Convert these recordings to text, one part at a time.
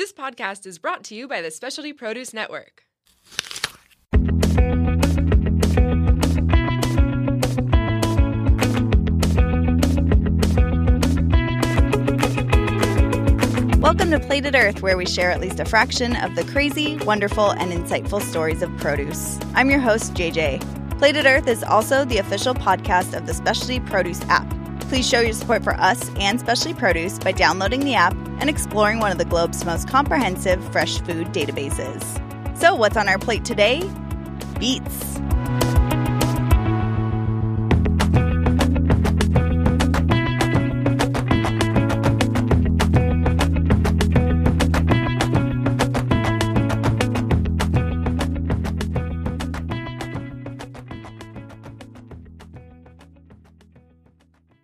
This podcast is brought to you by the Specialty Produce Network. Welcome to Plated Earth, where we share at least a fraction of the crazy, wonderful, and insightful stories of produce. I'm your host, JJ. Plated Earth is also the official podcast of the Specialty Produce app. Please show your support for us and Specialty Produce by downloading the app and exploring one of the globe's most comprehensive fresh food databases. So, what's on our plate today? Beets.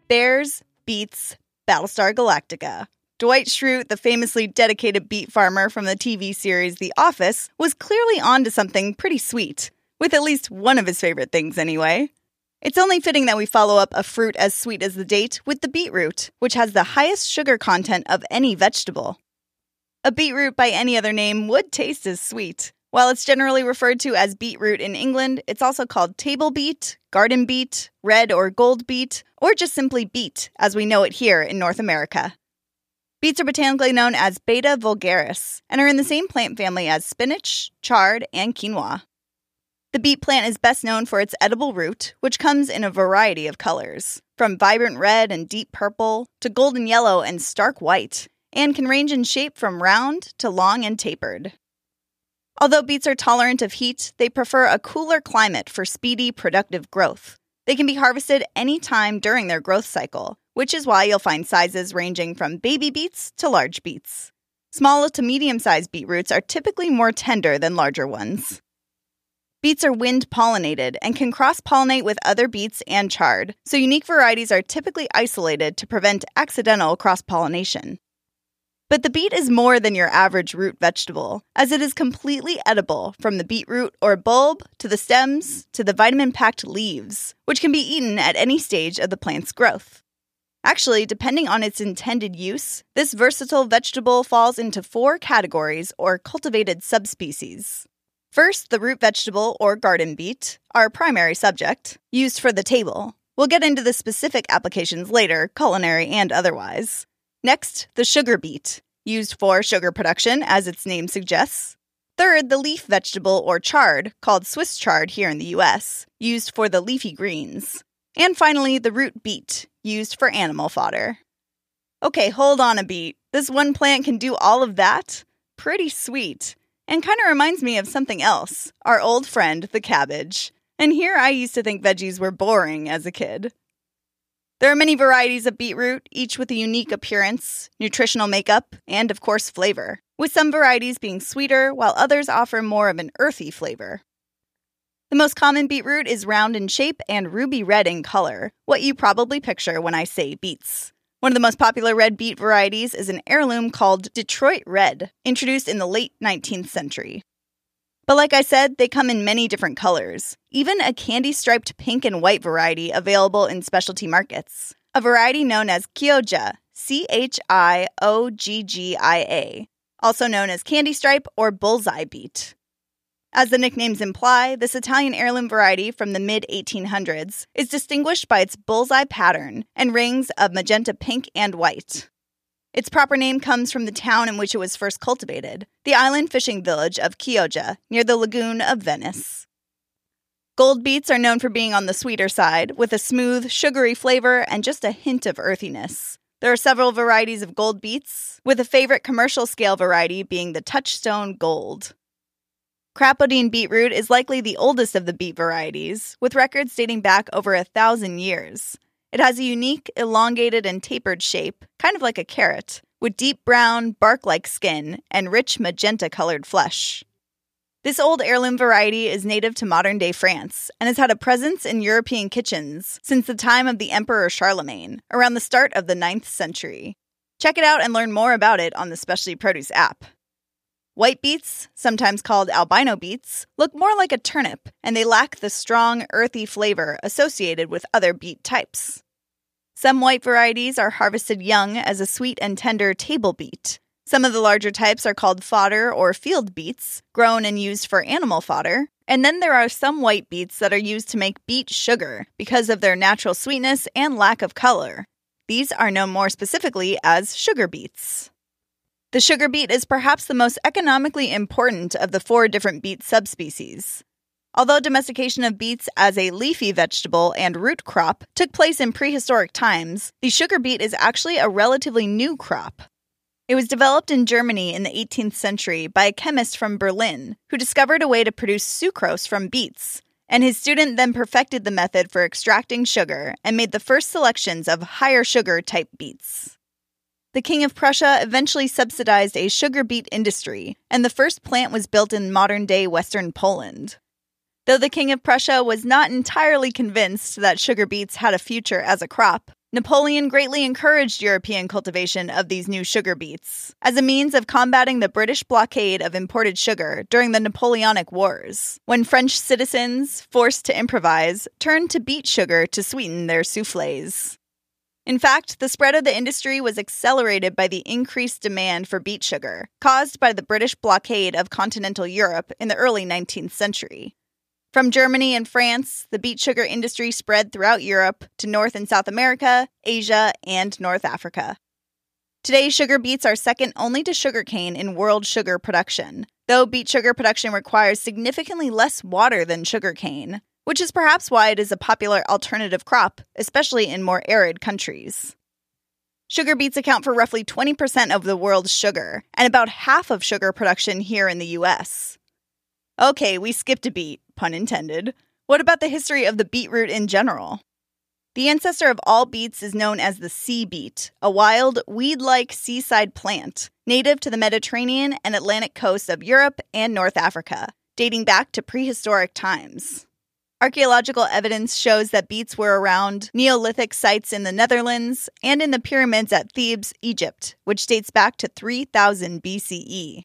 Bears beets Battlestar Galactica. Dwight Schrute, the famously dedicated beet farmer from the TV series The Office, was clearly onto something pretty sweet, with at least one of his favorite things anyway. It's only fitting that we follow up a fruit as sweet as the date with the beetroot, which has the highest sugar content of any vegetable. A beetroot by any other name would taste as sweet, while it's generally referred to as beetroot in England, it's also called table beet, garden beet, red or gold beet, or just simply beet, as we know it here in North America. Beets are botanically known as Beta vulgaris and are in the same plant family as spinach, chard, and quinoa. The beet plant is best known for its edible root, which comes in a variety of colors, from vibrant red and deep purple to golden yellow and stark white, and can range in shape from round to long and tapered. Although beets are tolerant of heat, they prefer a cooler climate for speedy, productive growth. They can be harvested any time during their growth cycle, which is why you'll find sizes ranging from baby beets to large beets. Small to medium sized beetroots are typically more tender than larger ones. Beets are wind pollinated and can cross pollinate with other beets and chard, so unique varieties are typically isolated to prevent accidental cross pollination. But the beet is more than your average root vegetable, as it is completely edible from the beetroot or bulb to the stems to the vitamin packed leaves, which can be eaten at any stage of the plant's growth. Actually, depending on its intended use, this versatile vegetable falls into four categories or cultivated subspecies. First, the root vegetable or garden beet, our primary subject, used for the table. We'll get into the specific applications later, culinary and otherwise. Next, the sugar beet, used for sugar production, as its name suggests. Third, the leaf vegetable or chard, called Swiss chard here in the US, used for the leafy greens. And finally, the root beet, used for animal fodder. Okay, hold on a beat. This one plant can do all of that? Pretty sweet. And kind of reminds me of something else our old friend, the cabbage. And here I used to think veggies were boring as a kid. There are many varieties of beetroot, each with a unique appearance, nutritional makeup, and of course, flavor, with some varieties being sweeter while others offer more of an earthy flavor. The most common beetroot is round in shape and ruby red in color, what you probably picture when I say beets. One of the most popular red beet varieties is an heirloom called Detroit Red, introduced in the late 19th century. But like I said, they come in many different colors, even a candy striped pink and white variety available in specialty markets. A variety known as Chioggia, C H I O G G I A, also known as candy stripe or bullseye beet. As the nicknames imply, this Italian heirloom variety from the mid 1800s is distinguished by its bullseye pattern and rings of magenta pink and white. Its proper name comes from the town in which it was first cultivated, the island fishing village of Chioggia, near the lagoon of Venice. Gold beets are known for being on the sweeter side, with a smooth, sugary flavor and just a hint of earthiness. There are several varieties of gold beets, with a favorite commercial scale variety being the Touchstone Gold. Crapaudine beetroot is likely the oldest of the beet varieties, with records dating back over a thousand years. It has a unique, elongated, and tapered shape, kind of like a carrot, with deep brown, bark like skin and rich magenta colored flesh. This old heirloom variety is native to modern day France and has had a presence in European kitchens since the time of the Emperor Charlemagne, around the start of the 9th century. Check it out and learn more about it on the Specialty Produce app. White beets, sometimes called albino beets, look more like a turnip and they lack the strong, earthy flavor associated with other beet types. Some white varieties are harvested young as a sweet and tender table beet. Some of the larger types are called fodder or field beets, grown and used for animal fodder. And then there are some white beets that are used to make beet sugar because of their natural sweetness and lack of color. These are known more specifically as sugar beets. The sugar beet is perhaps the most economically important of the four different beet subspecies. Although domestication of beets as a leafy vegetable and root crop took place in prehistoric times, the sugar beet is actually a relatively new crop. It was developed in Germany in the 18th century by a chemist from Berlin who discovered a way to produce sucrose from beets, and his student then perfected the method for extracting sugar and made the first selections of higher sugar type beets. The King of Prussia eventually subsidized a sugar beet industry, and the first plant was built in modern day Western Poland. Though the King of Prussia was not entirely convinced that sugar beets had a future as a crop, Napoleon greatly encouraged European cultivation of these new sugar beets as a means of combating the British blockade of imported sugar during the Napoleonic Wars, when French citizens, forced to improvise, turned to beet sugar to sweeten their souffles. In fact, the spread of the industry was accelerated by the increased demand for beet sugar, caused by the British blockade of continental Europe in the early 19th century. From Germany and France, the beet sugar industry spread throughout Europe to North and South America, Asia, and North Africa. Today, sugar beets are second only to sugarcane in world sugar production, though beet sugar production requires significantly less water than sugarcane, which is perhaps why it is a popular alternative crop, especially in more arid countries. Sugar beets account for roughly 20% of the world's sugar, and about half of sugar production here in the US. Okay, we skipped a beat, pun intended. What about the history of the beetroot in general? The ancestor of all beets is known as the sea beet, a wild, weed like seaside plant native to the Mediterranean and Atlantic coasts of Europe and North Africa, dating back to prehistoric times. Archaeological evidence shows that beets were around Neolithic sites in the Netherlands and in the pyramids at Thebes, Egypt, which dates back to 3000 BCE.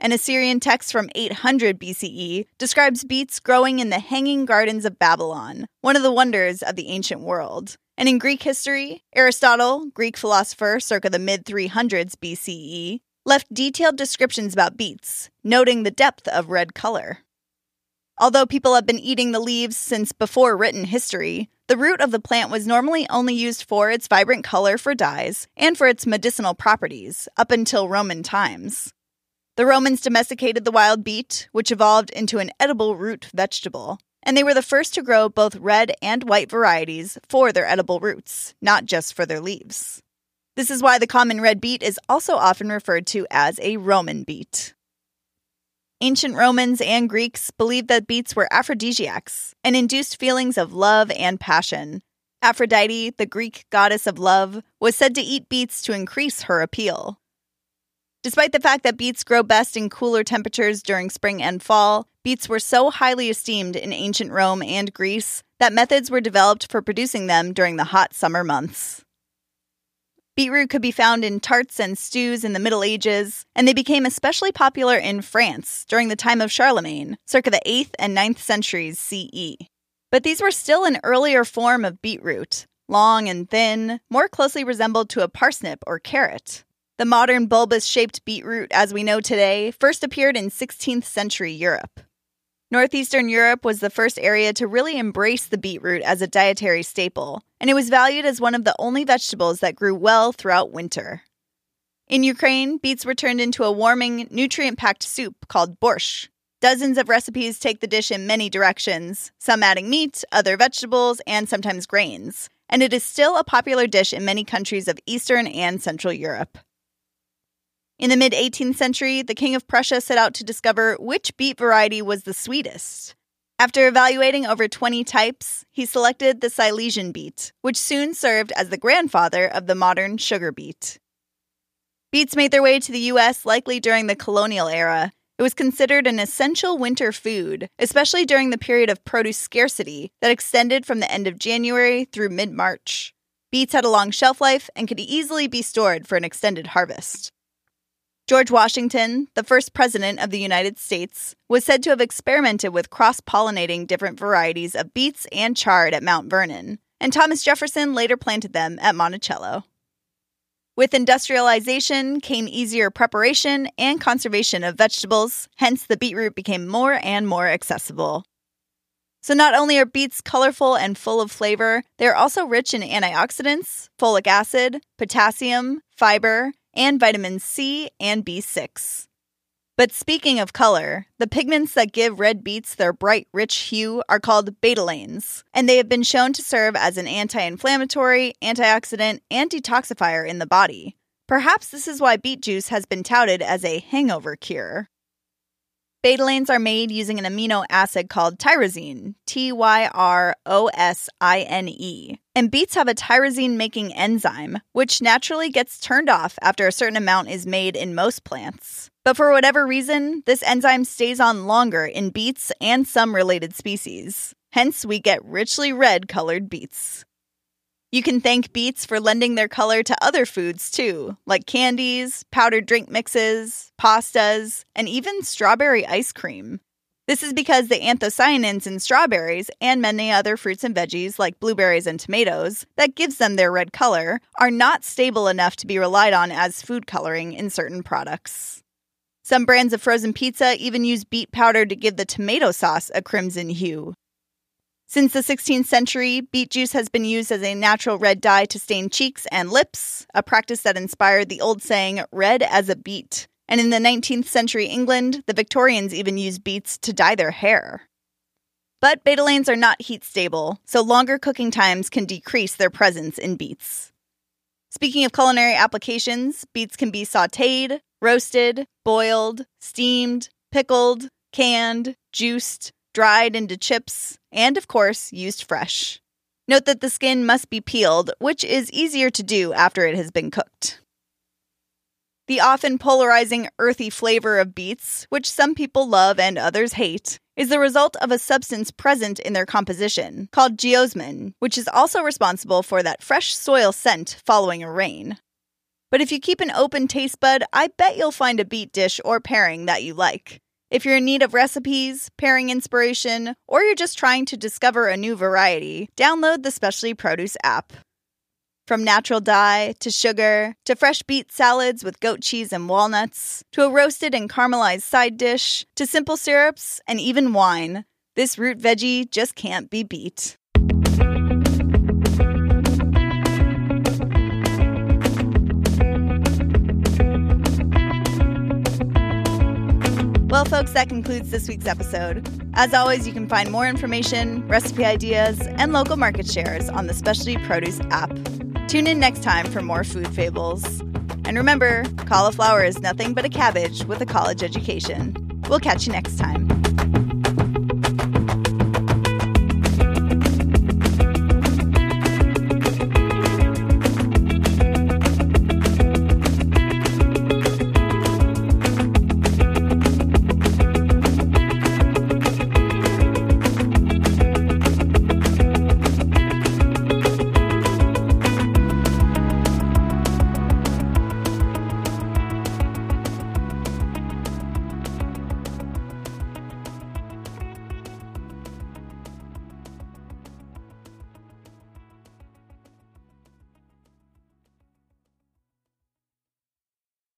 An Assyrian text from 800 BCE describes beets growing in the Hanging Gardens of Babylon, one of the wonders of the ancient world. And in Greek history, Aristotle, Greek philosopher circa the mid 300s BCE, left detailed descriptions about beets, noting the depth of red color. Although people have been eating the leaves since before written history, the root of the plant was normally only used for its vibrant color for dyes and for its medicinal properties up until Roman times. The Romans domesticated the wild beet, which evolved into an edible root vegetable, and they were the first to grow both red and white varieties for their edible roots, not just for their leaves. This is why the common red beet is also often referred to as a Roman beet. Ancient Romans and Greeks believed that beets were aphrodisiacs and induced feelings of love and passion. Aphrodite, the Greek goddess of love, was said to eat beets to increase her appeal. Despite the fact that beets grow best in cooler temperatures during spring and fall, beets were so highly esteemed in ancient Rome and Greece that methods were developed for producing them during the hot summer months. Beetroot could be found in tarts and stews in the Middle Ages, and they became especially popular in France during the time of Charlemagne, circa the 8th and 9th centuries CE. But these were still an earlier form of beetroot, long and thin, more closely resembled to a parsnip or carrot. The modern bulbous shaped beetroot, as we know today, first appeared in 16th century Europe. Northeastern Europe was the first area to really embrace the beetroot as a dietary staple, and it was valued as one of the only vegetables that grew well throughout winter. In Ukraine, beets were turned into a warming, nutrient packed soup called borscht. Dozens of recipes take the dish in many directions, some adding meat, other vegetables, and sometimes grains, and it is still a popular dish in many countries of Eastern and Central Europe. In the mid 18th century, the King of Prussia set out to discover which beet variety was the sweetest. After evaluating over 20 types, he selected the Silesian beet, which soon served as the grandfather of the modern sugar beet. Beets made their way to the U.S. likely during the colonial era. It was considered an essential winter food, especially during the period of produce scarcity that extended from the end of January through mid March. Beets had a long shelf life and could easily be stored for an extended harvest. George Washington, the first president of the United States, was said to have experimented with cross pollinating different varieties of beets and chard at Mount Vernon, and Thomas Jefferson later planted them at Monticello. With industrialization came easier preparation and conservation of vegetables, hence, the beetroot became more and more accessible. So, not only are beets colorful and full of flavor, they are also rich in antioxidants, folic acid, potassium, fiber, and vitamin C and B6. But speaking of color, the pigments that give red beets their bright, rich hue are called betalains, and they have been shown to serve as an anti inflammatory, antioxidant, and detoxifier in the body. Perhaps this is why beet juice has been touted as a hangover cure. Betalains are made using an amino acid called tyrosine, T Y R O S I N E. And beets have a tyrosine making enzyme, which naturally gets turned off after a certain amount is made in most plants. But for whatever reason, this enzyme stays on longer in beets and some related species. Hence, we get richly red colored beets. You can thank beets for lending their color to other foods too, like candies, powdered drink mixes, pastas, and even strawberry ice cream. This is because the anthocyanins in strawberries and many other fruits and veggies like blueberries and tomatoes that gives them their red color are not stable enough to be relied on as food coloring in certain products. Some brands of frozen pizza even use beet powder to give the tomato sauce a crimson hue. Since the 16th century, beet juice has been used as a natural red dye to stain cheeks and lips, a practice that inspired the old saying, red as a beet. And in the 19th century England, the Victorians even used beets to dye their hair. But betalains are not heat stable, so longer cooking times can decrease their presence in beets. Speaking of culinary applications, beets can be sauteed, roasted, boiled, steamed, pickled, canned, juiced, dried into chips, and of course, used fresh. Note that the skin must be peeled, which is easier to do after it has been cooked. The often polarizing earthy flavor of beets, which some people love and others hate, is the result of a substance present in their composition called geosmin, which is also responsible for that fresh soil scent following a rain. But if you keep an open taste bud, I bet you'll find a beet dish or pairing that you like. If you're in need of recipes, pairing inspiration, or you're just trying to discover a new variety, download the Specialty Produce app. From natural dye to sugar to fresh beet salads with goat cheese and walnuts to a roasted and caramelized side dish to simple syrups and even wine, this root veggie just can't be beat. Well, folks, that concludes this week's episode. As always, you can find more information, recipe ideas, and local market shares on the Specialty Produce app. Tune in next time for more food fables. And remember, cauliflower is nothing but a cabbage with a college education. We'll catch you next time.